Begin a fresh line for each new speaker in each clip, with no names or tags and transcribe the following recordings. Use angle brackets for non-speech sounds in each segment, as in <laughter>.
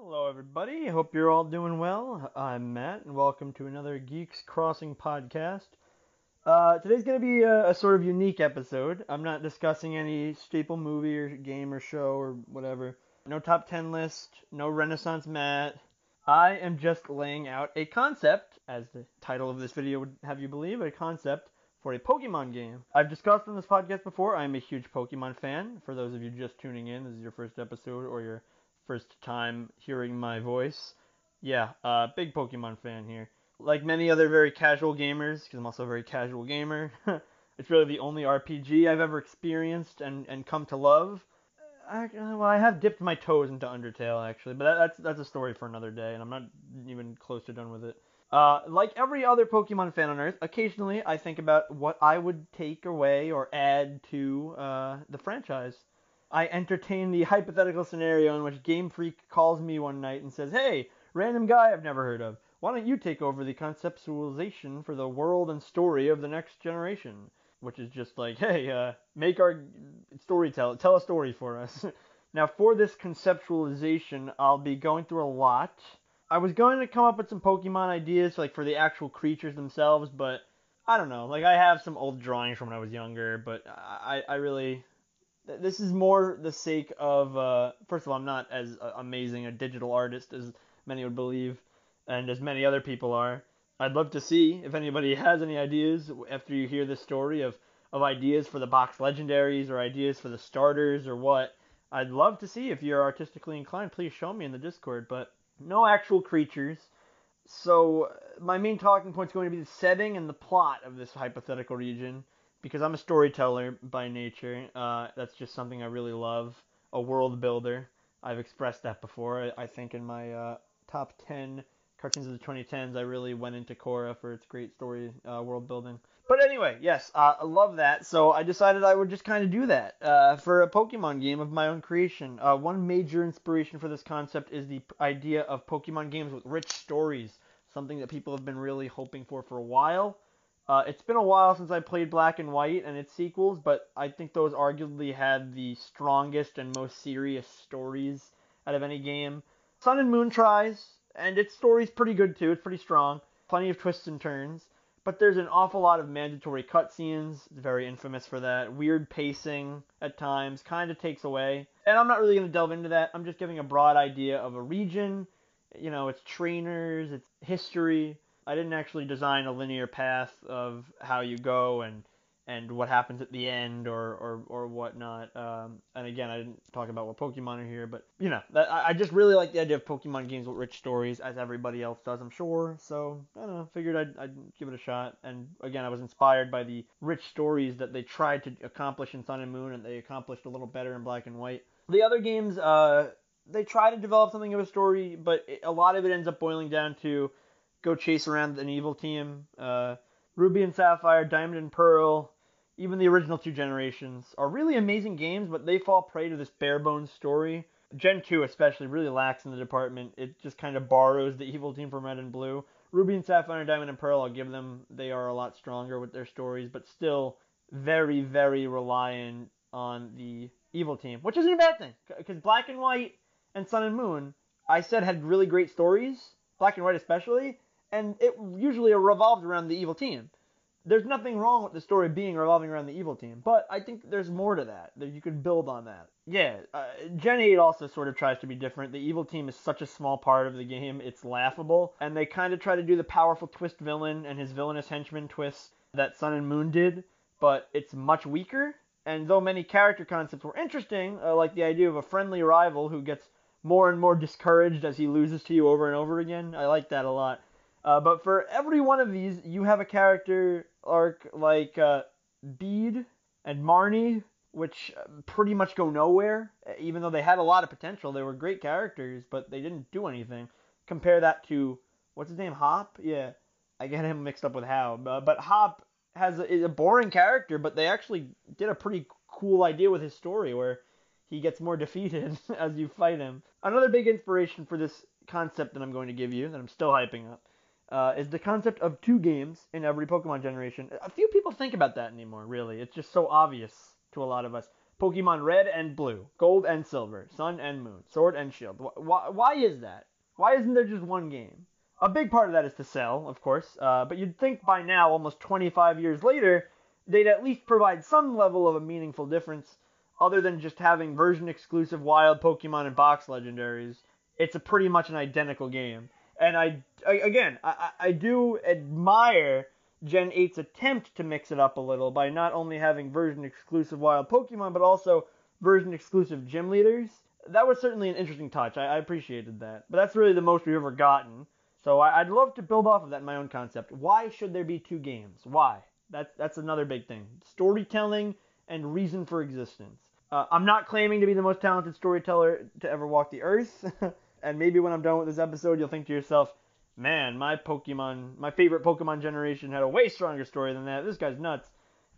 Hello, everybody. Hope you're all doing well. I'm Matt, and welcome to another Geeks Crossing podcast. Uh, today's going to be a, a, sort of unique episode. I'm not discussing any staple movie or game or show or whatever. No top 10 list, no Renaissance Matt. I am just laying out a concept, as the title of this video would have you believe, a concept for a Pokemon game. I've discussed on this podcast before, I'm a huge Pokemon fan. For those of you just tuning in, this is your first episode or your first time hearing my voice. Yeah, uh, big Pokemon fan here. Like many other very casual gamers, because I'm also a very casual gamer, <laughs> it's really the only RPG I've ever experienced and, and come to love. I, well, I have dipped my toes into Undertale actually, but that, that's that's a story for another day, and I'm not even close to done with it. Uh, like every other Pokemon fan on Earth, occasionally I think about what I would take away or add to uh, the franchise. I entertain the hypothetical scenario in which Game Freak calls me one night and says, "Hey, random guy I've never heard of, why don't you take over the conceptualization for the world and story of the next generation?" Which is just like, "Hey, uh, make our story tell tell a story for us." <laughs> now, for this conceptualization, I'll be going through a lot. I was going to come up with some Pokemon ideas, like for the actual creatures themselves, but I don't know. Like I have some old drawings from when I was younger, but I I really this is more the sake of uh, first of all, I'm not as uh, amazing a digital artist as many would believe, and as many other people are. I'd love to see if anybody has any ideas after you hear this story of of ideas for the box legendaries or ideas for the starters or what. I'd love to see if you're artistically inclined. Please show me in the Discord, but no actual creatures. So my main talking point is going to be the setting and the plot of this hypothetical region because I'm a storyteller by nature. Uh, that's just something I really love. A world builder. I've expressed that before. I, I think in my uh, top 10 cartoons of the 2010s, I really went into Korra for its great story uh, world building. But anyway, yes, uh, I love that. So I decided I would just kind of do that uh, for a Pokemon game of my own creation. Uh, one major inspiration for this concept is the idea of Pokemon games with rich stories, something that people have been really hoping for for a while. Uh, it's been a while since I played Black and White and its sequels, but I think those arguably had the strongest and most serious stories out of any game. Sun and Moon tries, and its story's pretty good too. It's pretty strong. Plenty of twists and turns. But there's an awful lot of mandatory cutscenes. It's very infamous for that. Weird pacing at times kind of takes away. And I'm not really going to delve into that. I'm just giving a broad idea of a region, you know, its trainers, its history, I didn't actually design a linear path of how you go and and what happens at the end or or, or whatnot. Um, and again, I didn't talk about what Pokemon are here, but you know, that, I just really like the idea of Pokemon games with rich stories, as everybody else does, I'm sure. So I don't know, figured I'd, I'd give it a shot. And again, I was inspired by the rich stories that they tried to accomplish in Sun and Moon, and they accomplished a little better in Black and White. The other games, uh, they try to develop something of a story, but a lot of it ends up boiling down to go chase around an evil team. Uh, Ruby and Sapphire, Diamond and Pearl, even the original two generations are really amazing games, but they fall prey to this bare bones story. Gen 2 especially really lacks in the department. It just kind of borrows the evil team from Red and Blue. Ruby and Sapphire, Diamond and Pearl, I'll give them. They are a lot stronger with their stories, but still very, very reliant on the evil team, which isn't a bad thing. Because Black and White and Sun and Moon, I said had really great stories, Black and White especially, and it usually revolved around the evil team. There's nothing wrong with the story being revolving around the evil team, but I think there's more to that. That you could build on that. Yeah, uh, Gen 8 also sort of tries to be different. The evil team is such a small part of the game, it's laughable, and they kind of try to do the powerful twist villain and his villainous henchman twist that Sun and Moon did, but it's much weaker. And though many character concepts were interesting, uh, like the idea of a friendly rival who gets more and more discouraged as he loses to you over and over again, I like that a lot uh, but for every one of these, you have a character arc like uh, Bede and Marnie, which uh, pretty much go nowhere. Even though they had a lot of potential, they were great characters, but they didn't do anything. Compare that to what's his name, Hop? Yeah, I get him mixed up with Hau. But Hop has a, is a boring character, but they actually did a pretty cool idea with his story where he gets more defeated <laughs> as you fight him. Another big inspiration for this concept that I'm going to give you, that I'm still hyping up, uh, is the concept of two games in every Pokemon generation. A few people think about that anymore, really. It's just so obvious to a lot of us. Pokemon Red and Blue, Gold and Silver, Sun and Moon, Sword and Shield. Why, why is that? Why isn't there just one game? A big part of that is to sell, of course, uh, but you'd think by now, almost 25 years later, they'd at least provide some level of a meaningful difference, other than just having version exclusive wild Pokemon and box legendaries. It's a pretty much an identical game. And I, I again, I, I do admire Gen 8's attempt to mix it up a little by not only having version exclusive wild Pokemon, but also version exclusive gym leaders. That was certainly an interesting touch. I, I appreciated that. But that's really the most we've ever gotten. So I, would love to build off of that in my own concept. Why should there be two games? Why? That's that's another big thing. Storytelling and reason for existence. Uh, I'm not claiming to be the most talented storyteller to ever walk the earth, <laughs> and maybe when I'm done with this episode, you'll think to yourself, "Man, my Pokemon, my favorite Pokemon generation had a way stronger story than that. This guy's nuts."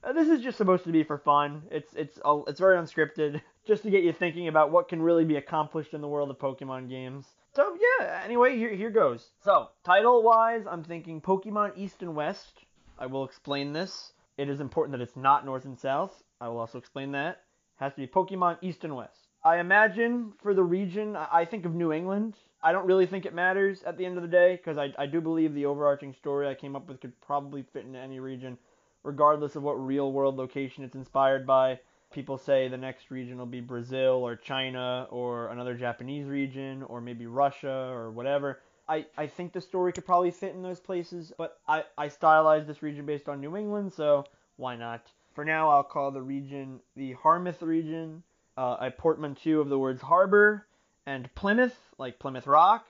Uh, this is just supposed to be for fun. It's it's uh, it's very unscripted, <laughs> just to get you thinking about what can really be accomplished in the world of Pokemon games. So yeah, anyway, here here goes. So title wise, I'm thinking Pokemon East and West. I will explain this. It is important that it's not North and South. I will also explain that. It has to be Pokemon East and West. I imagine for the region, I think of New England. I don't really think it matters at the end of the day because I, I do believe the overarching story I came up with could probably fit into any region, regardless of what real world location it's inspired by. People say the next region will be Brazil or China or another Japanese region or maybe Russia or whatever. I, I think the story could probably fit in those places, but I, I stylized this region based on New England, so why not? For now, I'll call the region the Harmouth region. Uh, a portmanteau of the words harbor and Plymouth, like Plymouth Rock.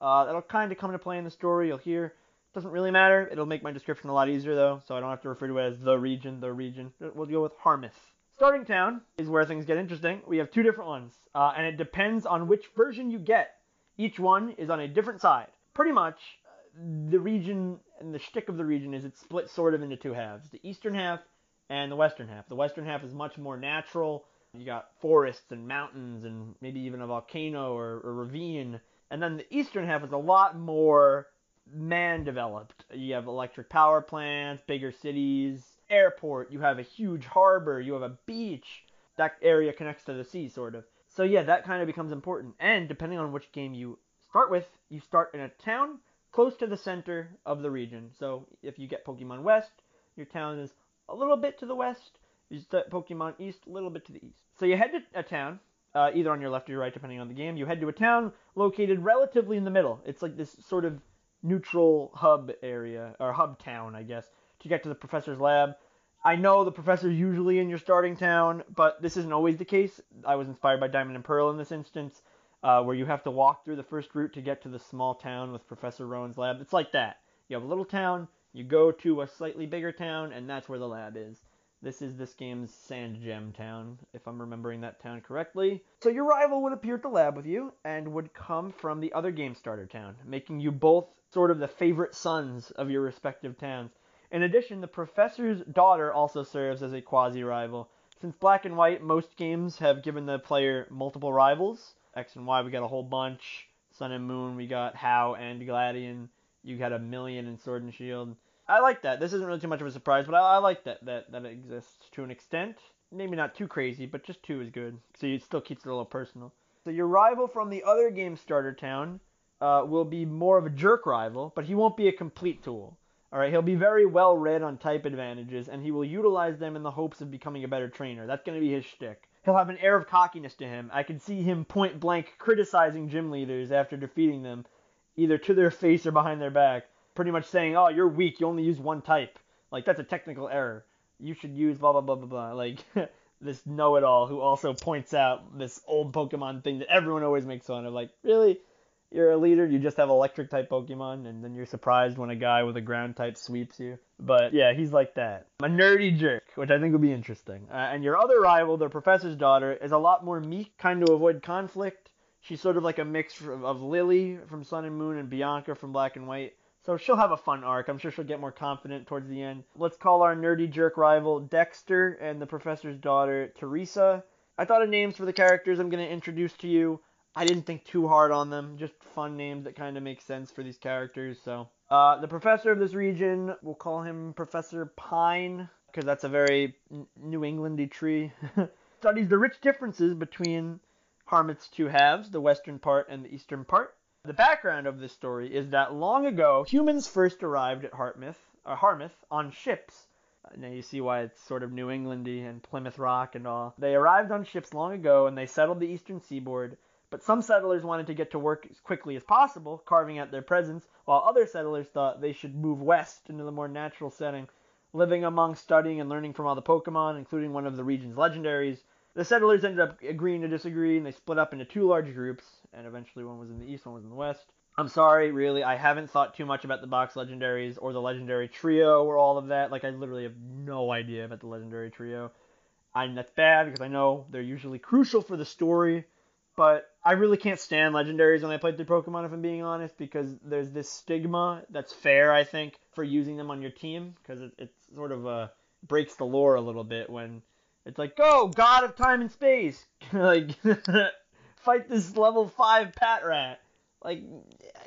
Uh, that'll kind of come into play in the story. You'll hear. Doesn't really matter. It'll make my description a lot easier though, so I don't have to refer to it as the region, the region. We'll go with Harmouth. Starting town is where things get interesting. We have two different ones, uh, and it depends on which version you get. Each one is on a different side. Pretty much, the region and the shtick of the region is it's split sort of into two halves the eastern half and the western half. The western half is much more natural. You got forests and mountains and maybe even a volcano or a ravine. And then the eastern half is a lot more man developed. You have electric power plants, bigger cities, airport, you have a huge harbor, you have a beach. That area connects to the sea, sort of. So yeah, that kind of becomes important. And depending on which game you start with, you start in a town close to the center of the region. So if you get Pokemon West, your town is a little bit to the west. You start Pokemon East, a little bit to the east. So you head to a town, uh, either on your left or your right, depending on the game. You head to a town located relatively in the middle. It's like this sort of neutral hub area, or hub town, I guess, to get to the professor's lab. I know the professor's usually in your starting town, but this isn't always the case. I was inspired by Diamond and Pearl in this instance, uh, where you have to walk through the first route to get to the small town with Professor Rowan's lab. It's like that. You have a little town, you go to a slightly bigger town, and that's where the lab is. This is this game's Sandgem Town, if I'm remembering that town correctly. So your rival would appear at the lab with you and would come from the other game starter town, making you both sort of the favorite sons of your respective towns. In addition, the professor's daughter also serves as a quasi rival. Since Black and White, most games have given the player multiple rivals. X and Y, we got a whole bunch. Sun and Moon, we got Hau and Gladion. You got a million in Sword and Shield. I like that. This isn't really too much of a surprise, but I, I like that, that that it exists to an extent. Maybe not too crazy, but just two is good. So it still keeps it a little personal. So your rival from the other game starter town uh, will be more of a jerk rival, but he won't be a complete tool. All right, he'll be very well read on type advantages, and he will utilize them in the hopes of becoming a better trainer. That's going to be his shtick. He'll have an air of cockiness to him. I can see him point blank criticizing gym leaders after defeating them, either to their face or behind their back, pretty much saying, "Oh, you're weak. You only use one type. Like that's a technical error. You should use blah blah blah blah blah." Like <laughs> this know-it-all who also points out this old Pokemon thing that everyone always makes fun of. Like, really? you're a leader, you just have electric type Pokemon, and then you're surprised when a guy with a ground type sweeps you. But yeah, he's like that. A nerdy jerk, which I think would be interesting. Uh, and your other rival, the professor's daughter, is a lot more meek, kind to avoid conflict. She's sort of like a mix of, of Lillie from Sun and Moon and Bianca from Black and White. So she'll have a fun arc. I'm sure she'll get more confident towards the end. Let's call our nerdy jerk rival Dexter and the professor's daughter Teresa. I thought of names for the characters I'm going to introduce to you. I didn't think too hard on them. Just fun names that kind of make sense for these characters. So, uh, the professor of this region, we'll call him Professor Pine because that's a very New Englandy tree. <laughs> studies the rich differences between Harmouth's two halves, the western part and the eastern part. The background of this story is that long ago, humans first arrived at Hartmouth, uh, Harmouth on ships. Uh, now you see why it's sort of New Englandy and Plymouth Rock and all. They arrived on ships long ago and they settled the eastern seaboard. But some settlers wanted to get to work as quickly as possible, carving out their presence, while other settlers thought they should move west into the more natural setting, living among, studying, and learning from all the Pokemon, including one of the region's legendaries. The settlers ended up agreeing to disagree, and they split up into two large groups, and eventually one was in the east, one was in the west. I'm sorry, really, I haven't thought too much about the box legendaries or the legendary trio or all of that. Like, I literally have no idea about the legendary trio. And that's bad because I know they're usually crucial for the story, but I really can't stand legendaries when I play through Pokemon, if I'm being honest, because there's this stigma that's fair, I think, for using them on your team, because it, it sort of uh, breaks the lore a little bit when it's like, go, God of Time and Space, <laughs> like <laughs> fight this level five Patrat. Like,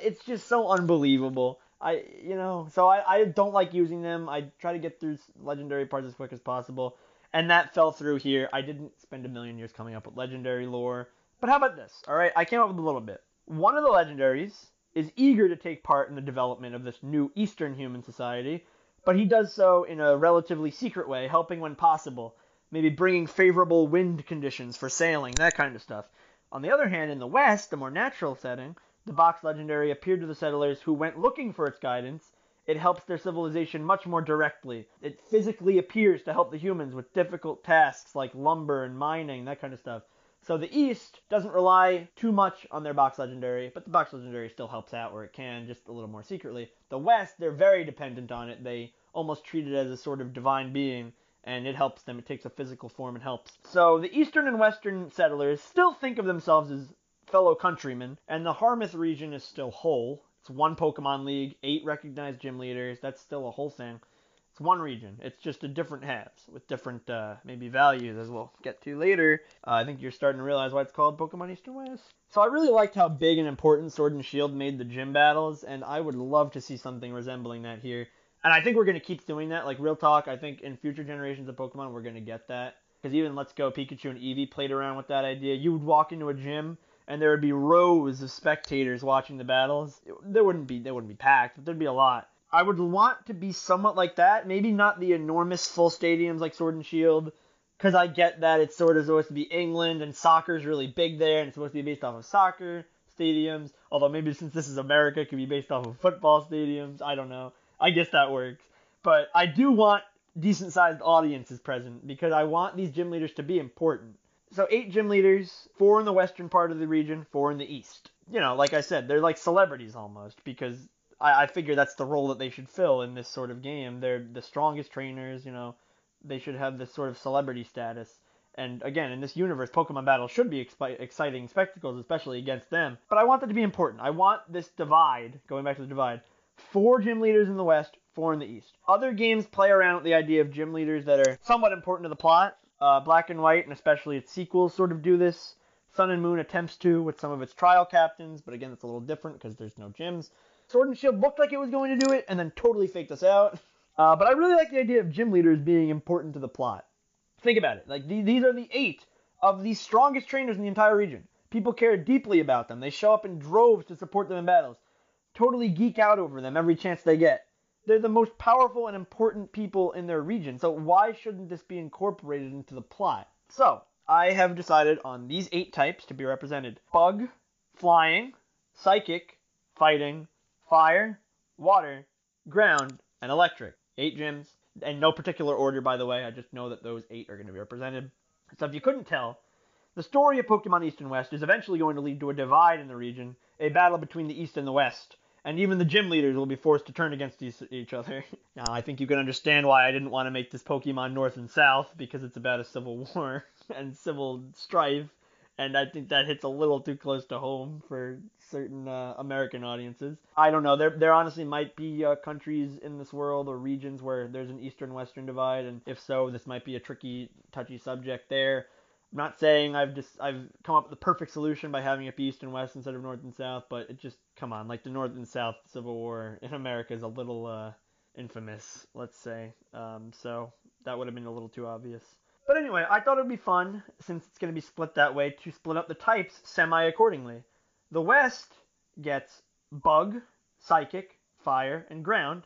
it's just so unbelievable. I, you know, so I, I don't like using them. I try to get through legendary parts as quick as possible, and that fell through here. I didn't spend a million years coming up with legendary lore. But how about this? All right, I came up with a little bit. One of the legendaries is eager to take part in the development of this new Eastern human society, but he does so in a relatively secret way, helping when possible, maybe bringing favorable wind conditions for sailing, that kind of stuff. On the other hand, in the West, the more natural setting, the box legendary appeared to the settlers who went looking for its guidance. It helps their civilization much more directly. It physically appears to help the humans with difficult tasks like lumber and mining, that kind of stuff. So the East doesn't rely too much on their box legendary, but the box legendary still helps out where it can, just a little more secretly. The West, they're very dependent on it. They almost treat it as a sort of divine being, and it helps them. It takes a physical form and helps. So the Eastern and Western settlers still think of themselves as fellow countrymen, and the Harmouth region is still whole. It's one Pokemon League, eight recognized gym leaders. That's still a whole thing. It's one region. It's just a different halves with different uh, maybe values, as we'll get to later. Uh, I think you're starting to realize why it's called Pokemon East and West. So I really liked how big and important Sword and Shield made the gym battles, and I would love to see something resembling that here. And I think we're to keep doing that. Like real talk, I think in future generations of Pokemon, we're to get that. Because even Let's Go Pikachu and Eevee played around with that idea. You would walk into a gym and there would be rows of spectators watching the battles. There wouldn't be they wouldn't be packed, but there'd be a lot. I would want to be somewhat like that. Maybe not the enormous full stadiums like Sword and Shield, because I get that it's sort of supposed to be England and soccer's really big there, and it's supposed to be based off of soccer stadiums. Although maybe since this is America, it could be based off of football stadiums. I don't know. I guess that works. But I do want decent sized audiences present because I want these gym leaders to be important. So eight gym leaders, four in the western part of the region, four in the east. You know, like I said, they're like celebrities almost because I, I figure that's the role that they should fill in this sort of game. They're the strongest trainers, you know. They should have this sort of celebrity status. And again, in this universe, Pokemon battles should be exciting spectacles, especially against them. But I want that to be important. I want this divide, going back to the divide, four gym leaders in the West, four in the East. Other games play around with the idea of gym leaders that are somewhat important to the plot. Uh, Black and White, and especially its sequels, sort of do this. Sun and Moon attempts to with some of its trial captains, but again, it's a little different because there's no gyms. Sword and Shield looked like it was going to do it, and then totally faked us out. <laughs> Uh, but I really like the idea of gym leaders being important to the plot. Think about it. Like these are the eight of the strongest trainers in the entire region. People care deeply about them. They show up in droves to support them in battles. Totally geek out over them every chance they get. They're the most powerful and important people in their region. So why shouldn't this be incorporated into the plot? So I have decided on these eight types to be represented: bug, flying, psychic, fighting, fire, water, ground, and electric. Eight gyms, and no particular order, by the way. I just know that those eight are going to be represented. So if you couldn't tell, the story of Pokemon East and West is eventually going to lead to a divide in the region, a battle between the East and the West, and even the gym leaders will be forced to turn against each other. <laughs> now, I think you can understand why I didn't want to make this Pokemon North and South, because it's about a civil <laughs> war and civil strife, and I think that hits a little too close to home for certain uh, American audiences. I don't know. There, there honestly might be uh, countries in this world or regions where there's an eastern-western divide, and if so, this might be a tricky, touchy subject there. I'm not saying I've just I've come up with the perfect solution by having it be east and west instead of north and south, but it just come on, like the north and south civil war in America is a little uh, infamous, let's say. Um, so that would have been a little too obvious. But anyway, I thought it would be fun, since it's going to be split that way, to split up the types semi accordingly. The West gets bug, psychic, fire, and ground,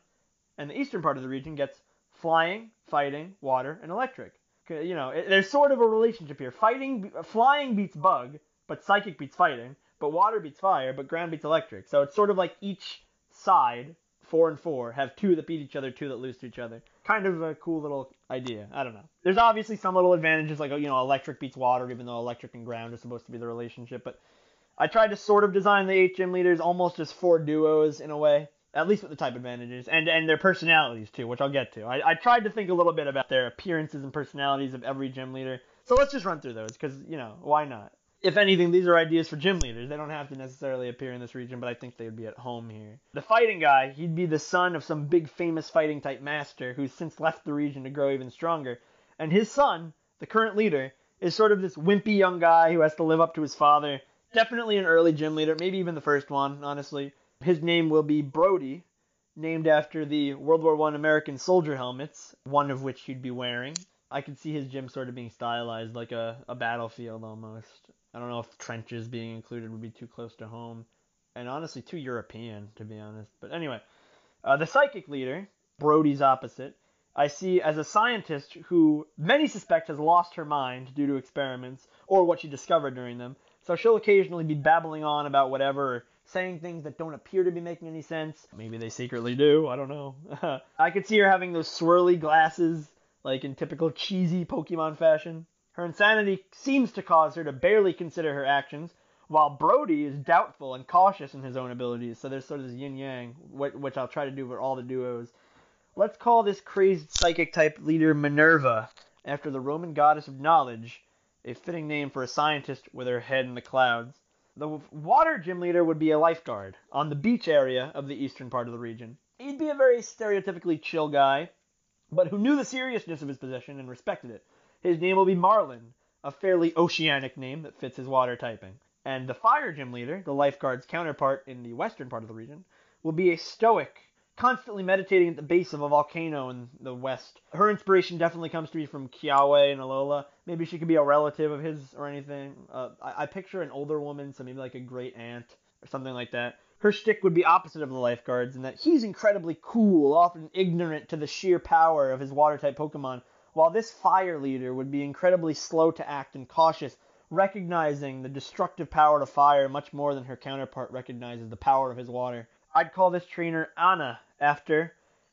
and the eastern part of the region gets flying, fighting, water, and electric. Uh, you know, it, there's sort of a relationship here. Fighting, flying beats bug, but psychic beats fighting. But water beats fire, but ground beats electric. So it's sort of like each side, four and four, have two that beat each other, two that lose to each other. Kind of a cool little idea. I don't know. There's obviously some little advantages, like oh, you know, electric beats water, even though electric and ground are supposed to be the relationship. But I tried to sort of design the gym leaders almost as four duos in a way at least with the type advantages and and their personalities too, which I'll get to. I, I tried to think a little bit about their appearances and personalities of every gym leader. So let's just run through those because you know why not? If anything, these are ideas for gym leaders. They don't have to necessarily appear in this region, but I think they would be at home here. The fighting guy, he'd be the son of some big famous fighting type master who's since left the region to grow even stronger. And his son, the current leader, is sort of this wimpy young guy who has to live up to his father. Definitely an early gym leader, maybe even the first one, honestly. His name will be Brody, named after the World War One American soldier helmets, one of which he'd be wearing. I could see his gym sort of being stylized like a, a battlefield almost. I don't know if trenches being included would be too close to home, and honestly too European to be honest. But anyway, uh, the psychic leader, Brody's opposite, I see as a scientist who many suspect has lost her mind due to experiments or what she discovered during them. So she'll occasionally be babbling on about whatever saying things that don't appear to be making any sense. Maybe they secretly do. I don't know. <laughs> I could see her having those swirly glasses, like in typical cheesy Pokemon fashion. Her insanity seems to cause her to barely consider her actions, while Brody is doubtful and cautious in his own abilities. So there's sort of this yin yang, which I'll try to do for all the duos. Let's call this crazed psychic type leader Minerva, after the Roman goddess of knowledge, a fitting name for a scientist with her head in the clouds. The water gym leader would be a lifeguard on the beach area of the eastern part of the region. He'd be a very stereotypically chill guy, but who knew the seriousness of his position and respected it. His name will be Marlin, a fairly oceanic name that fits his water typing. And the fire gym leader, the lifeguard's counterpart in the western part of the region, will be a stoic, constantly meditating at the base of a volcano in the west. Her inspiration definitely comes to me from Kiawe and Alola. Maybe she could be a relative of his or anything. Uh, I, I picture an older woman, so maybe like a great aunt or something like that. Her shtick would be opposite of the lifeguards in that he's incredibly cool, often ignorant to the sheer power of his water type Pokemon, while this fire leader would be incredibly slow to act and cautious, recognizing the destructive power of fire much more than her counterpart recognizes the power of his water. I'd call this trainer Anna after,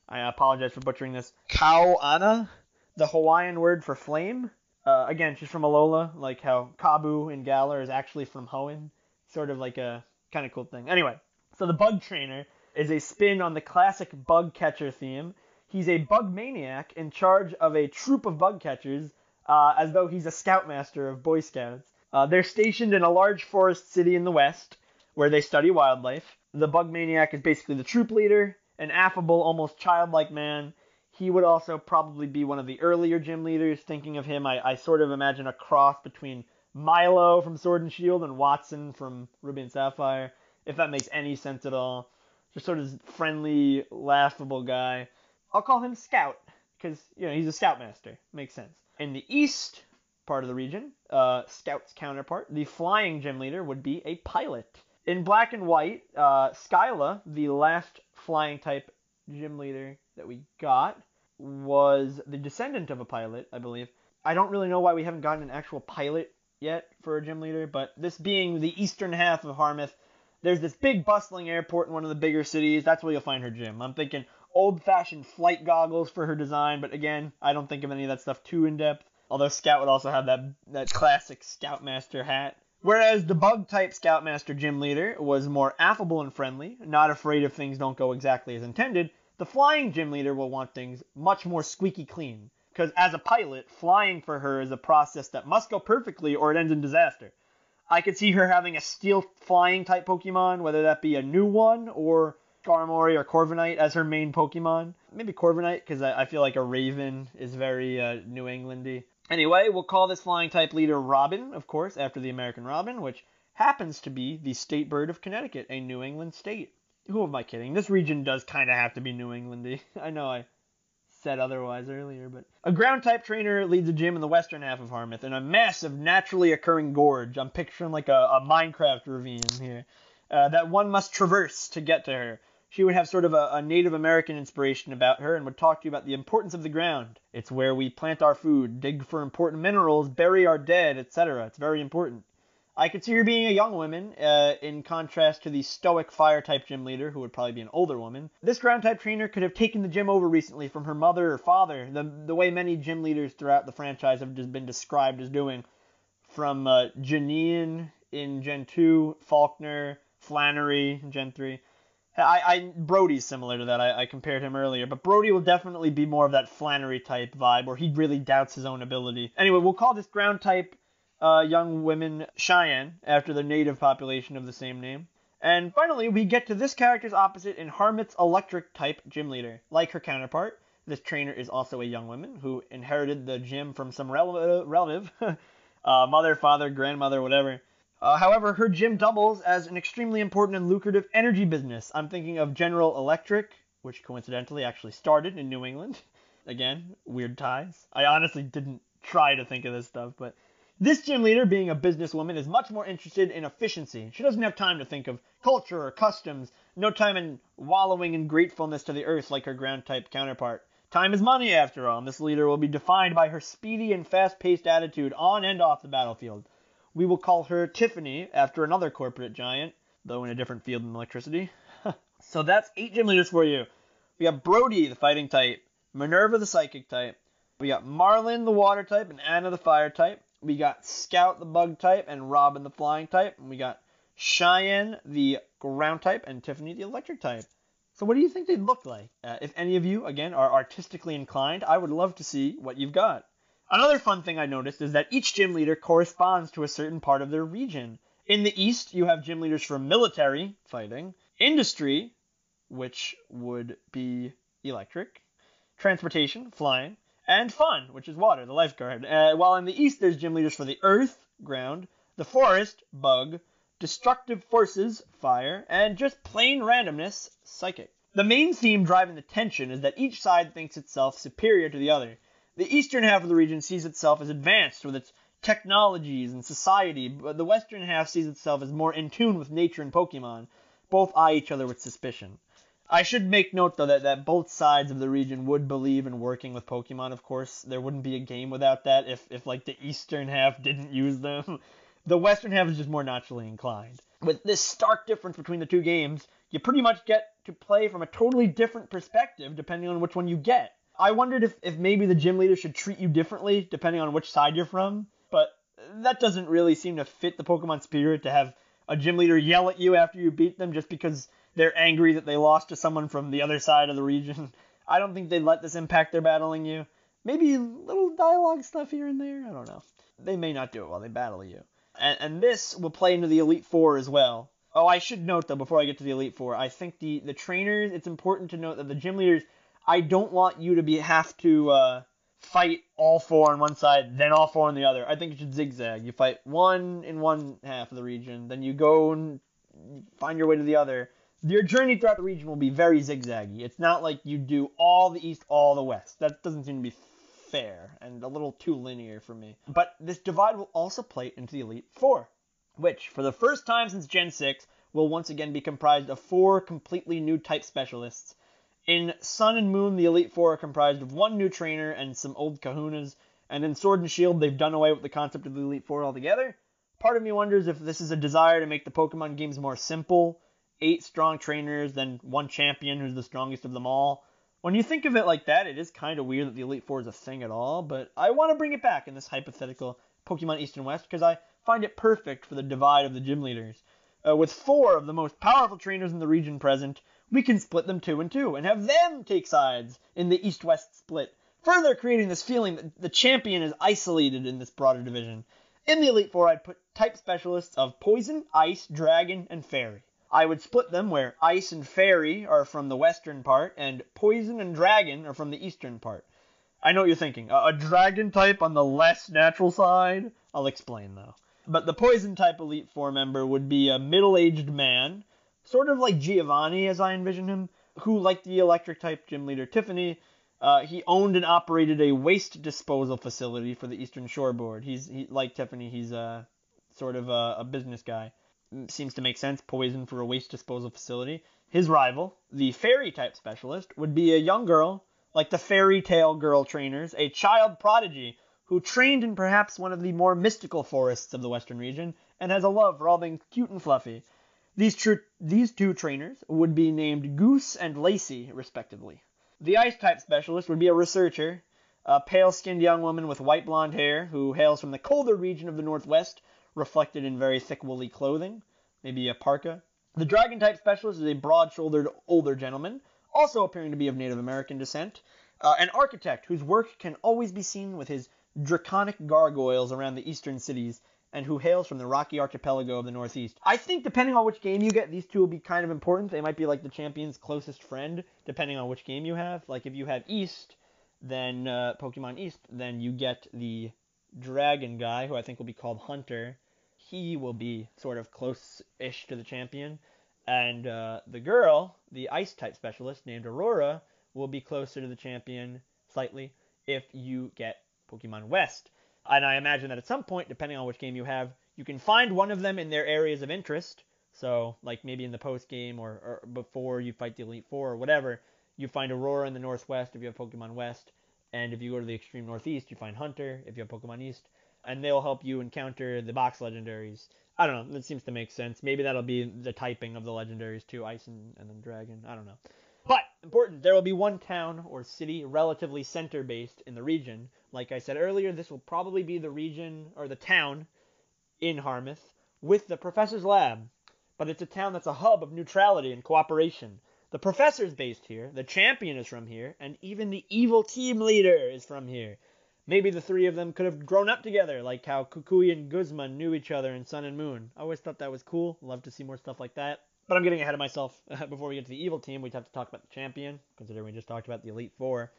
I apologize for butchering this, Kau Anna, the Hawaiian word for flame. Uh, again, she's from Alola, like how Kabu in Galar is actually from Hoenn. Sort of like a kind of cool thing. Anyway, so the bug trainer is a spin on the classic bug catcher theme. He's a bug maniac in charge of a troop of bug catchers, uh, as though he's a scoutmaster of Boy Scouts. Uh, they're stationed in a large forest city in the west, where they study wildlife. The bug maniac is basically the troop leader, an affable, almost childlike man. He would also probably be one of the earlier gym leaders. Thinking of him, I, I sort of imagine a cross between Milo from Sword and Shield and Wattson from Ruby and Sapphire, if that makes any sense at all. Just sort of friendly, laughable guy. I'll call him Scout because you know he's a Scoutmaster. Makes sense. In the east part of the region, uh, Scout's counterpart, the flying gym leader, would be a pilot. In black and white, uh, Skyla, the last flying type gym leader that we got, was the descendant of a pilot, I believe. I don't really know why we haven't gotten an actual pilot yet for a gym leader, but this being the eastern half of Harmouth, there's this big bustling airport in one of the bigger cities. That's where you'll find her gym. I'm thinking old fashioned flight goggles for her design, but again, I don't think of any of that stuff too in depth. Although Scout would also have that that classic Scoutmaster hat. Whereas the bug type Scoutmaster gym leader was more affable and friendly, not afraid if things don't go exactly as intended, the flying gym leader will want things much more squeaky clean. Because as a pilot, flying for her is a process that must go perfectly or it ends in disaster. I could see her having a steel flying type Pokemon, whether that be a new one or Skarmory or Corviknight as her main Pokemon. Maybe Corviknight, because I, I, feel like a Raven is very uh, New Englandy. Anyway, we'll call this flying type leader Robin, of course, after the American Robin, which happens to be the state bird of Connecticut, a New England state. Who am I kidding? This region does kind of have to be New Englandy. <laughs> I know I said otherwise earlier. But a ground type trainer leads a gym in the western half of Harmouth in a massive, naturally occurring gorge. I'm picturing like a, a Minecraft ravine here uh, that one must traverse to get to her. She would have sort of a, a Native American inspiration about her and would talk to you about the importance of the ground. It's where we plant our food, dig for important minerals, bury our dead, etc. It's very important. I could see her being a young woman, uh, in contrast to the stoic fire type gym leader, who would probably be an older woman. This ground type trainer could have taken the gym over recently from her mother or father, the, the way many gym leaders throughout the franchise have just been described as doing. From uh, Janine in Gen 2, Falkner, Flannery in Gen 3. I, I Brody's similar to that. I, I compared him earlier, but Brody will definitely be more of that Flannery type vibe, where he really doubts his own ability. Anyway, we'll call this ground type uh, young women Cheyenne after the native population of the same name. And finally, we get to this character's opposite in Harmouth's electric type gym leader. Like her counterpart, this trainer is also a young woman who inherited the gym from some rel- relative, <laughs> uh, mother, father, grandmother, whatever. Uh, however, her gym doubles as an extremely important and lucrative energy business. I'm thinking of General Electric, which coincidentally actually started in New England. <laughs> Again, weird ties. I honestly didn't try to think of this stuff, but this gym leader, being a businesswoman, is much more interested in efficiency. She doesn't have time to think of culture or customs, no time in wallowing in gratefulness to the earth like her ground type counterpart. Time is money, after all, and this leader will be defined by her speedy and fast paced attitude on and off the battlefield. We will call her Tiffany, after another corporate giant, though in a different field than electricity. <laughs> so that's eight gym leaders for you. We got Brody, the fighting type, Minerva, the psychic type. We got Marlin, the water type, and Anna, the fire type. We got Scout the bug type and Robin the flying type. And we got Cheyenne the ground type and Tiffany the electric type. So what do you think they'd look like? Uh, if any of you, again, are artistically inclined, I would love to see what you've got. Another fun thing I noticed is that each gym leader corresponds to a certain part of their region. In the east, you have gym leaders for military, fighting, industry, which would be electric, transportation, flying, and fun, which is water, the lifeguard. Uh, while in the east, there's gym leaders for the earth, ground, the forest, bug, destructive forces, fire, and just plain randomness, psychic. The main theme driving the tension is that each side thinks itself superior to the other. The eastern half of the region sees itself as advanced with its technologies and society, but the western half sees itself as more in tune with nature and Pokemon. Both eye each other with suspicion. I should make note though that, that both sides of the region would believe in working with Pokemon, of course. There wouldn't be a game without that if, if like the eastern half didn't use them. <laughs> the western half is just more naturally inclined. With this stark difference between the two games, you pretty much get to play from a totally different perspective depending on which one you get. I wondered if, if maybe the gym leader should treat you differently depending on which side you're from, but that doesn't really seem to fit the Pokemon spirit to have a gym leader yell at you after you beat them just because they're angry that they lost to someone from the other side of the region. <laughs> I don't think they'd let this impact their battling you. Maybe little dialogue stuff here and there. I don't know. They may not do it while they battle you. And, and this will play into the Elite Four as well. Oh, I should note though before I get to the Elite Four, I think the the trainers. It's important to note that the gym leaders. I don't want you to be have to uh, fight all four on one side, then all four on the other. I think it should zigzag. You fight one in one half of the region, then you go and find your way to the other, your journey throughout the region will be very zigzaggy. It's not like you do all the east, all the west. That doesn't seem to be fair and a little too linear for me. But this divide will also play into the Elite Four, which, for the first time since Gen 6, will once again be comprised of four completely new type specialists. In Sun and Moon, the Elite Four are comprised of one new trainer and some old kahunas, and in Sword and Shield, they've done away with the concept of the Elite Four altogether. Part of me wonders if this is a desire to make the Pokemon games more simple eight strong trainers, then one champion who's the strongest of them all. When you think of it like that, it is kind of weird that the Elite Four is a thing at all, but I want to bring it back in this hypothetical Pokemon East and West because I find it perfect for the divide of the gym leaders. Uh, with four of the most powerful trainers in the region present, we can split them two and two and have them take sides in the East West split, further creating this feeling that the champion is isolated in this broader division. In the Elite Four, I'd put type specialists of Poison, Ice, Dragon, and Fairy. I would split them where Ice and Fairy are from the western part, and Poison and Dragon are from the eastern part. I know what you're thinking. A, dragon type on the less natural side? I'll explain though. But the Poison type Elite Four member would be a middle aged man, sort of like Giovanni as I envision him, who, like the Electric type gym leader Tiffany, Uh, he owned and operated a waste disposal facility for the Eastern Shore Board. He's he, like Tiffany. He's a sort of a, a business guy. Seems to make sense. Poison for a waste disposal facility. His rival, the fairy type specialist, would be a young girl, like the fairy tale girl trainers, a child prodigy who trained in perhaps one of the more mystical forests of the western region and has a love for all things cute and fluffy. These, tr- these two trainers would be named Goose and Lacey, respectively. The ice type specialist would be a researcher, a pale skinned young woman with white blonde hair who hails from the colder region of the Northwest, reflected in very thick woolly clothing, maybe a parka. The dragon type specialist is a broad shouldered older gentleman, also appearing to be of Native American descent, uh, an architect whose work can always be seen with his draconic gargoyles around the eastern cities and who hails from the rocky archipelago of the Northeast. I think depending on which game you get, these two will be kind of important. They might be like the champion's closest friend, depending on which game you have. Like if you have East, then uh, Pokemon East, then you get the dragon guy, who I think will be called Hunter. He will be sort of close-ish to the champion, and uh, the girl, the Ice type specialist named Aurora, will be closer to the champion slightly if you get Pokemon West. And I imagine that at some point, depending on which game you have, you can find one of them in their areas of interest. So, like maybe in the post game or, or before you fight the Elite Four or whatever, you find Aurora in the Northwest if you have Pokemon West. And if you go to the extreme Northeast, you find Hunter if you have Pokemon East. And they'll help you encounter the box legendaries. I don't know. That seems to make sense. Maybe that'll be the typing of the legendaries too Ice and, and then Dragon. I don't know. But important, there will be one town or city relatively center based in the region. Like I said earlier, this will probably be the region or the town in Harmouth with the professor's lab. But it's a town that's a hub of neutrality and cooperation. The professor's based here, the champion is from here, and even the evil team leader is from here. Maybe the three of them could have grown up together, like how Kukui and Guzman knew each other in Sun and Moon. I always thought that was cool. Love to see more stuff like that. But I'm getting ahead of myself. <laughs> Before we get to the evil team, we'd have to talk about the champion, considering we just talked about the Elite Four.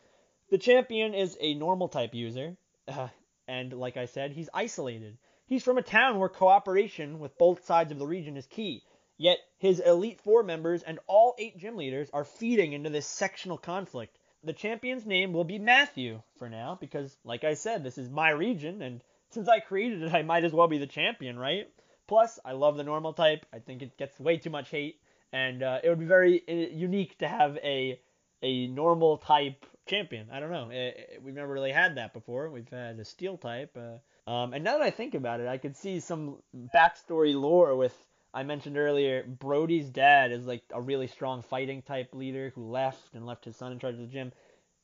The champion is a normal type user, uh, <sighs> and like I said, he's isolated. He's from a town where cooperation with both sides of the region is key. Yet his Elite Four members and all eight gym leaders are feeding into this sectional conflict. The champion's name will be Matthew for now, because, like I said, this is my region, and since I created it, I might as well be the champion, right? Plus, I love the normal type. I think it gets way too much hate, and uh, it would be very uh, unique to have a a normal type champion. I don't know. It, it, we've never really had that before. We've had a steel type. Uh, um, and now that I think about it, I could see some backstory lore with. I mentioned earlier, Brody's dad is like a really strong fighting type leader who left and left his son in charge of the gym.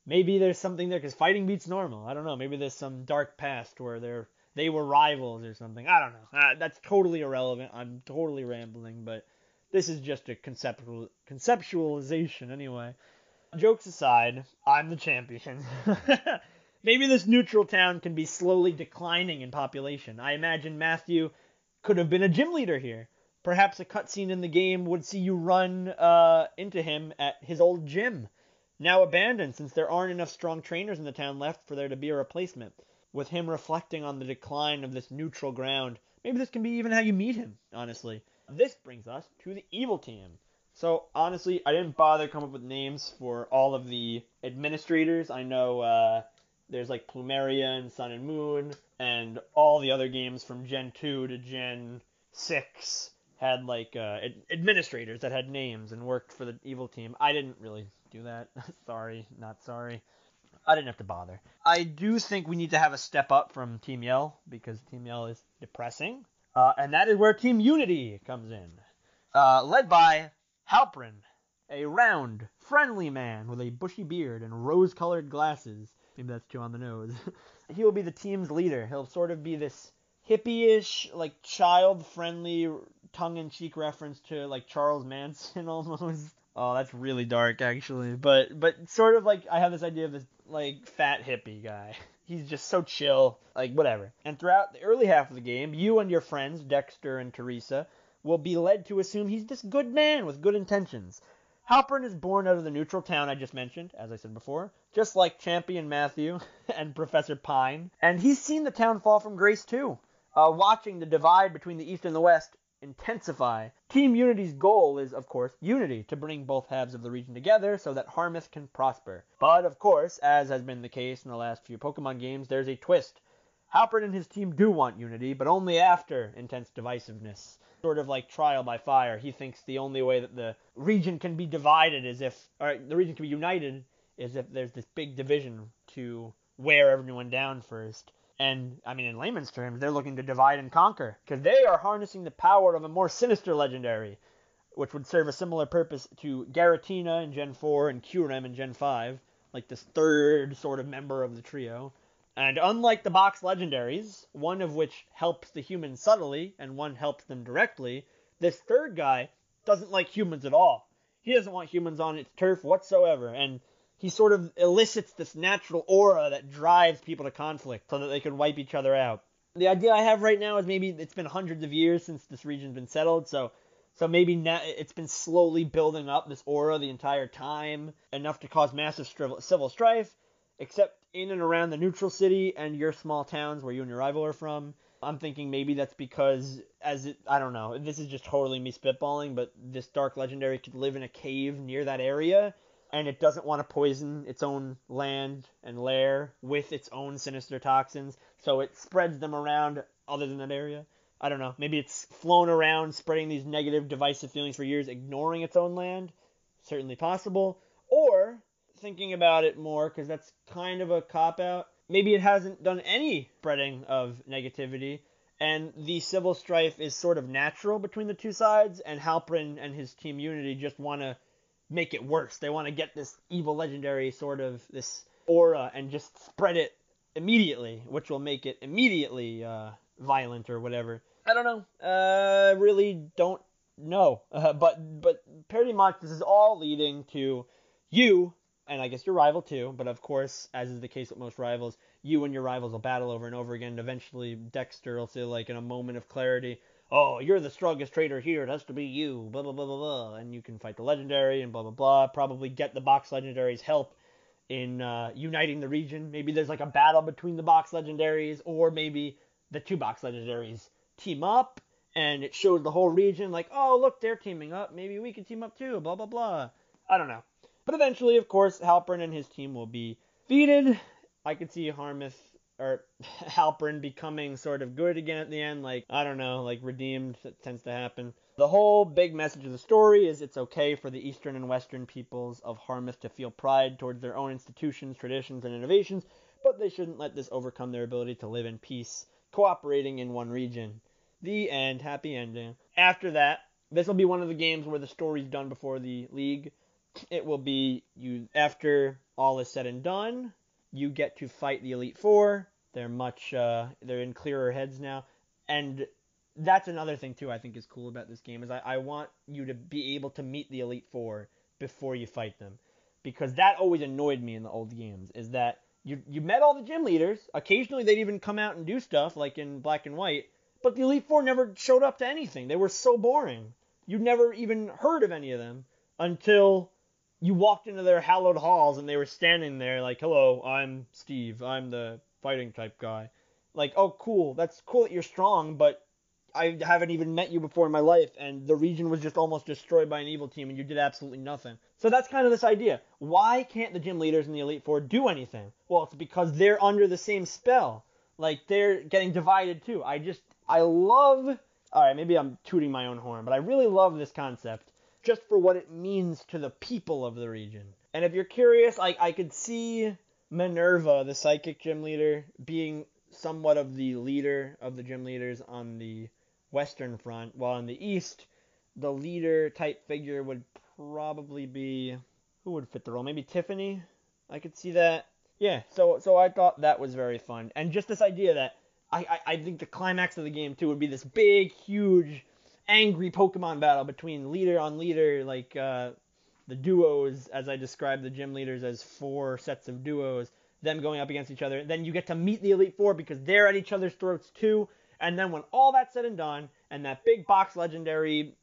Maybe there's something there because fighting beats normal. I don't know. Maybe there's some dark past where they're they were rivals or something. I don't know. Uh, that's totally irrelevant. I'm totally rambling, but this is just a conceptual conceptualization anyway. Jokes aside, I'm the champion. <laughs> Maybe this neutral town can be slowly declining in population. I imagine Matthew could have been a gym leader here. Perhaps a cutscene in the game would see you run uh, into him at his old gym, now abandoned since there aren't enough strong trainers in the town left for there to be a replacement with him reflecting on the decline of this neutral ground. Maybe this can be even how you meet him, honestly. This brings us to the evil team. So, honestly, I didn't bother come up with names for all of the administrators. I know uh, there's like Plumeria and Sun and Moon, and all the other games from Gen 2 to Gen 6 had like uh, ad- administrators that had names and worked for the evil team. I didn't really do that. <laughs> sorry, not sorry. I didn't have to bother. I do think we need to have a step up from Team Yell because Team Yell is depressing, uh, and that is where Team Unity comes in, uh, led by Halpern, a round, friendly man with a bushy beard and rose-colored glasses. Maybe that's too on the nose. <laughs> he will be the team's leader. He'll sort of be this hippie-ish, like child-friendly, tongue-in-cheek reference to like Charles Manson <laughs> almost. Oh, that's really dark actually. But but sort of like I have this idea of this like fat hippie guy. <laughs> He's just so chill, like whatever. And throughout the early half of the game, you and your friends, Dexter and Teresa, will be led to assume he's this good man with good intentions. Halpern is born out of the neutral town I just mentioned, as I said before, just like Champion Matthew <laughs> and Professor Pine. And he's seen the town fall from grace too, uh, watching the divide between the East and the West intensify. Team Unity's goal is, of course, unity, to bring both halves of the region together so that Harmouth can prosper. But, of course, as has been the case in the last few Pokemon games, there's a twist. Halpern and his team do want unity, but only after intense divisiveness. Sort of like trial by fire. He thinks the only way that the region can be divided is if, or the region can be united is if there's this big division to wear everyone down first. And I mean, in layman's terms, they're looking to divide and conquer because they are harnessing the power of a more sinister legendary, which would serve a similar purpose to Giratina in Gen 4 and Kyurem in Gen 5, like this third sort of member of the trio. And unlike the box legendaries, one of which helps the humans subtly and one helps them directly, this third guy doesn't like humans at all. He doesn't want humans on its turf whatsoever, and he sort of elicits this natural aura that drives people to conflict so that they can wipe each other out. The idea I have right now is maybe it's been hundreds of years since this region's been settled, so so maybe now it's been slowly building up this aura the entire time, enough to cause massive civil strife, except in and around the neutral city and your small towns where you and your rival are from. I'm thinking maybe that's because, as it, I don't know, this is just totally me spitballing, but this dark legendary could live in a cave near that area, and it doesn't want to poison its own land and lair with its own sinister toxins, so it spreads them around other than that area. I don't know. Maybe it's flown around spreading these negative, divisive feelings for years, ignoring its own land. Certainly possible. Or thinking about it more, because that's kind of a cop out. Maybe it hasn't done any spreading of negativity, and the civil strife is sort of natural between the two sides, and Halpern and his team Unity just want to make it worse. They want to get this evil legendary sort of this aura and just spread it immediately, which will make it immediately uh, violent or whatever. I don't know. Uh, really don't know. <laughs> Uh, but but pretty much this is all leading to you and I guess your rival too. But of course, as is the case with most rivals, you and your rivals will battle over and over again. And eventually, Dexter will say like in a moment of clarity, oh, you're the strongest trader here. It has to be you. Blah blah blah blah blah. And you can fight the legendary and blah blah blah. Probably get the box legendaries help in uh, uniting the region. Maybe there's like a battle between the box legendaries, or maybe the two box legendaries team up, and it shows the whole region like, oh look, they're teaming up. Maybe we can team up too. Blah blah blah. I don't know. But eventually, of course, Halpern and his team will be defeated. I could see Harmouth or <laughs> Halpern becoming sort of good again at the end, like I don't know, like redeemed. That tends to happen. The whole big message of the story is it's okay for the eastern and western peoples of Harmouth to feel pride towards their own institutions, traditions, and innovations, but they shouldn't let this overcome their ability to live in peace, cooperating in one region. The end. Happy ending. After that, this will be one of the games where the story's done before the league. It will be you after all is said and done you get to fight the Elite Four. They're much uh, they're in clearer heads now, and that's another thing too. I think is cool about this game is I, I want you to be able to meet the Elite Four before you fight them, because that always annoyed me in the old games. Is that you you met all the gym leaders. Occasionally they'd even come out and do stuff like in Black and White, but the Elite Four never showed up to anything. They were so boring. You'd never even heard of any of them until you walked into their hallowed halls and they were standing there like, "Hello, I'm Steve. I'm the fighting type guy." Like, "Oh, cool. That's cool that you're strong, but I haven't even met you before in my life and the region was just almost destroyed by an evil team and you did absolutely nothing." So that's kind of this idea. Why can't the gym leaders in the Elite 4 do anything? Well, it's because they're under the same spell. Like they're getting divided too. I just I love all right, maybe I'm tooting my own horn, but I really love this concept just for what it means to the people of the region. And if you're curious, I, I could see Minerva, the psychic gym leader, being somewhat of the leader of the gym leaders on the western front, while in the east, the leader type figure would probably be who would fit the role? Maybe Tiffany. I could see that. Yeah, so so I thought that was very fun, and just this idea that I, I, I think the climax of the game too would be this big, huge angry Pokemon battle between leader on leader, like uh, the duos, as I described the gym leaders as four sets of duos, them going up against each other. Then you get to meet the Elite Four because they're at each other's throats too. And then when all that's said and done, and that big box legendary,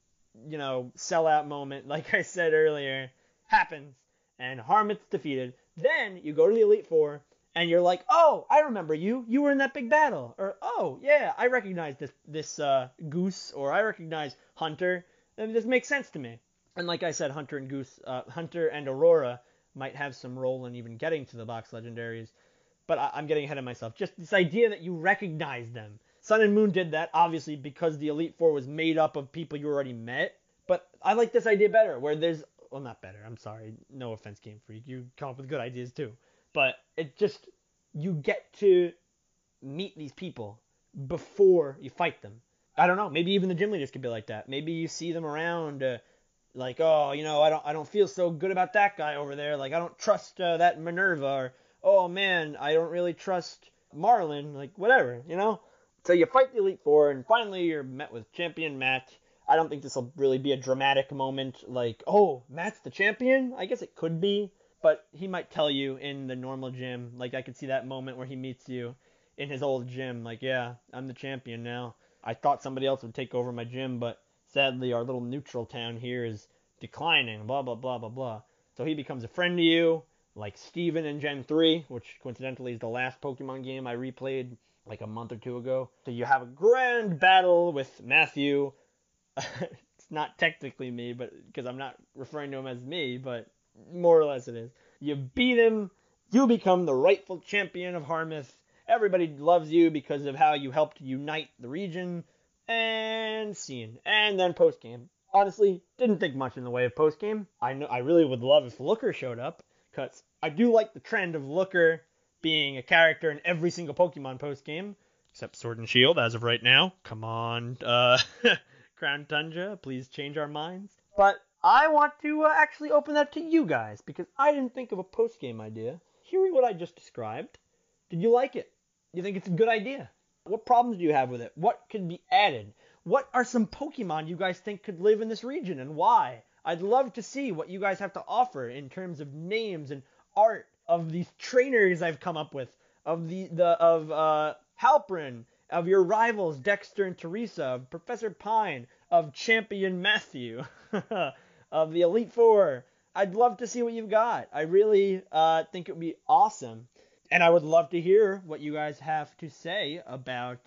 you know, sellout moment, <laughs> like I said earlier, happens, and Harmouth's defeated, then you go to the Elite Four, and you're like, "Oh, I remember you. You were in that big battle." Or, "Oh, yeah, I recognize this this uh, Goose," or "I recognize Hunter." And this makes sense to me. And like I said, Hunter and Goose, uh, Hunter and Aurora might have some role in even getting to the box legendaries. But I, I'm getting ahead of myself. Just this idea that you recognize them. Sun and Moon did that, obviously, because the Elite Four was made up of people you already met. But I like this idea better, where there's well, not better. I'm sorry. No offense, Game Freak. You come up with good ideas too. But it just you get to meet these people before you fight them. I don't know. Maybe even the gym leaders could be like that. Maybe you see them around, uh, like, oh, you know, I don't, I don't feel so good about that guy over there. Like, I don't trust uh, that Minerva, or oh man, I don't really trust Marlin. Like, whatever, you know. So you fight the Elite Four, and finally you're met with Champion Matt. I don't think this will really be a dramatic moment, like, oh, Matt's the champion. I guess it could be, but he might tell you in the normal gym. Like, I could see that moment where he meets you in his old gym. Like, yeah, I'm the champion now. I thought somebody else would take over my gym, but sadly our little neutral town here is declining, blah, blah, blah, blah, blah. So he becomes a friend to you, like Steven in Gen 3, which coincidentally is the last Pokemon game I replayed like a month or two ago. So you have a grand battle with Matthew. <laughs> it's not technically me, but because I'm not referring to him as me, but more or less it is. You beat him, you become the rightful champion of Harmouth. Everybody loves you because of how you helped unite the region. And scene. And then post game. Honestly, didn't think much in the way of post game. I know I really would love if Looker showed up, because I do like the trend of Looker being a character in every single Pokemon post game, except Sword and Shield as of right now. Come on, uh, <laughs> Crown Tundra, please change our minds. But I want to uh, actually open that to you guys because I didn't think of a post game idea. Hearing what I just described, did you like it? Do you think it's a good idea? What problems do you have with it? What could be added? What are some Pokemon you guys think could live in this region and why? I'd love to see what you guys have to offer in terms of names and art of these trainers I've come up with, of the the of uh, Halpern, of your rivals Dexter and Teresa, of Professor Pine, of Champion Matthew, <laughs> of the Elite Four. I'd love to see what you've got. I really uh, think it would be awesome, and I would love to hear what you guys have to say about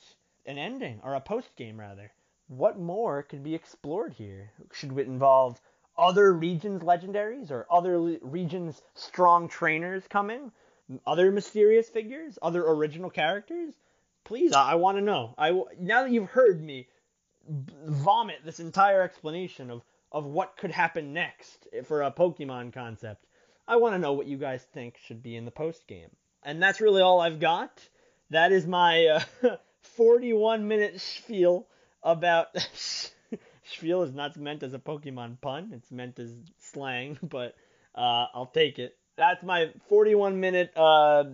an ending or a post game rather. What more could be explored here? Should it involve other regions legendaries or other le- regions strong trainers coming? Other mysterious figures? Other original characters? Please, I, I want to know. I w- now that you've heard me b- vomit this entire explanation of of what could happen next for a Pokemon concept, I want to know what you guys think should be in the post game. And that's really all I've got. That is my uh, <laughs> 41 minute spiel about <laughs> Spiel is not meant as a Pokemon pun. It's meant as slang, <laughs> but uh, I'll take it. That's my 41 minute uh,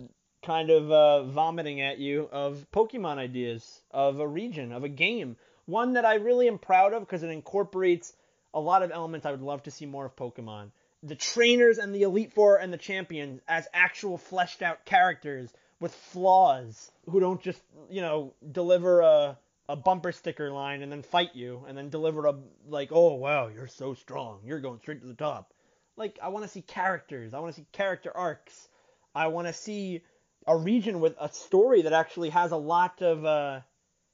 kind of uh, vomiting at you of Pokemon ideas, of a region, of a game. One that I really am proud of because it incorporates a lot of elements I would love to see more of Pokemon. The trainers and the Elite Four and the champions as actual fleshed out characters with flaws who don't just, you know, deliver a a bumper sticker line and then fight you and then deliver a like, oh wow, you're so strong, you're going straight to the top. Like I want to see characters, I want to see character arcs, I want to see a region with a story that actually has a lot of uh,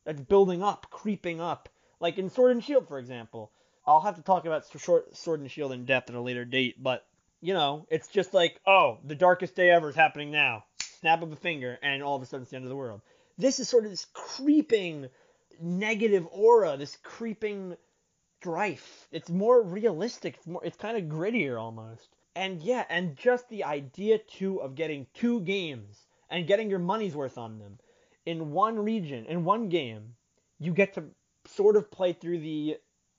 that's building up, creeping up. Like in Sword and Shield, for example. I'll have to talk about short Sword and Shield in depth at a later date, but you know, it's just like, oh, the darkest day ever is happening now. Snap of a finger, and all of a sudden it's the end of the world. This is sort of this creeping negative aura, this creeping strife. It's more realistic. It's more. It's kind of grittier almost. And yeah, and just the idea too of getting two games and getting your money's worth on them in one region, in one game, you get to sort of play through the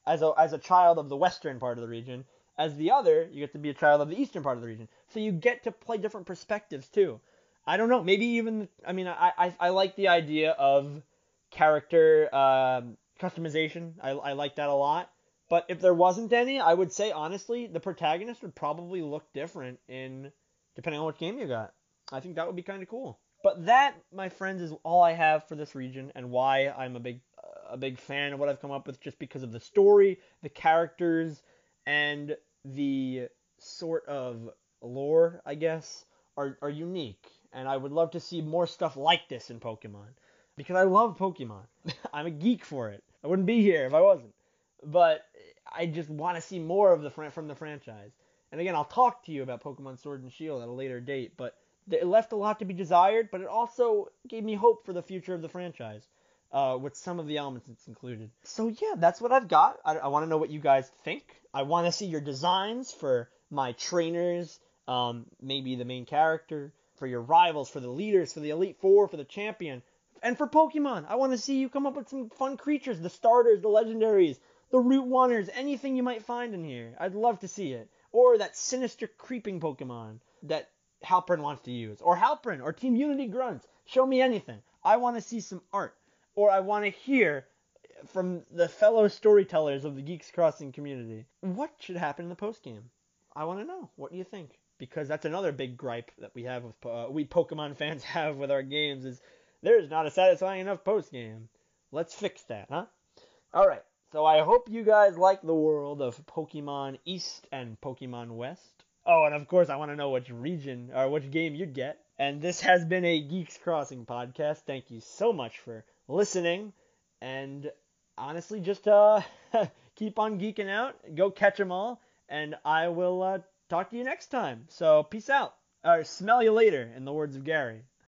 as a as a child of the western part of the region. As the other, you get to be a child of the eastern part of the region. So you get to play different perspectives too. I don't know. Maybe even I mean I I, I like the idea of character um, customization. I, I like that a lot. But if there wasn't any, I would say honestly, the protagonist would probably look different in depending on what game you got. I think that would be kind of cool. But that, my friends, is all I have for this region and why I'm a big a big fan of what I've come up with just because of the story, the characters, and the sort of lore, I guess, are, are unique and I would love to see more stuff like this in Pokemon because I love Pokemon. <laughs> I'm a geek for it. I wouldn't be here if I wasn't. But I just want to see more of the from the franchise. And again, I'll talk to you about Pokemon Sword and Shield at a later date, but it left a lot to be desired, but it also gave me hope for the future of the franchise. Uh, with some of the elements it's included. So yeah, that's what I've got. I, I want to know what you guys think. I want to see your designs for my trainers, um, maybe the main character, for your rivals, for the leaders, for the Elite Four, for the champion, and for Pokemon. I want to see you come up with some fun creatures, the starters, the legendaries, the Route Oneers, anything you might find in here. I'd love to see it. Or that sinister creeping Pokemon that Halpern wants to use. Or Halpern or Team Unity Grunts. Show me anything. I want to see some art. Or I want to hear from the fellow storytellers of the Geeks Crossing community. What should happen in the post game? I want to know. What do you think? Because that's another big gripe that we have with uh, we Pokemon <laughs> fans have with our games is there is not a satisfying enough post game. Let's fix that, huh? All right. So I hope you guys like the world of Pokemon East and Pokemon West. Oh, and of course I want to know which region or which game you'd get. And this has been a Geeks Crossing podcast. Thank you so much for listening. And honestly, just uh, <laughs> keep on geeking out. Go catch them all. And I will uh, talk to you next time. So peace out. Or smell you later, in the words of Gary.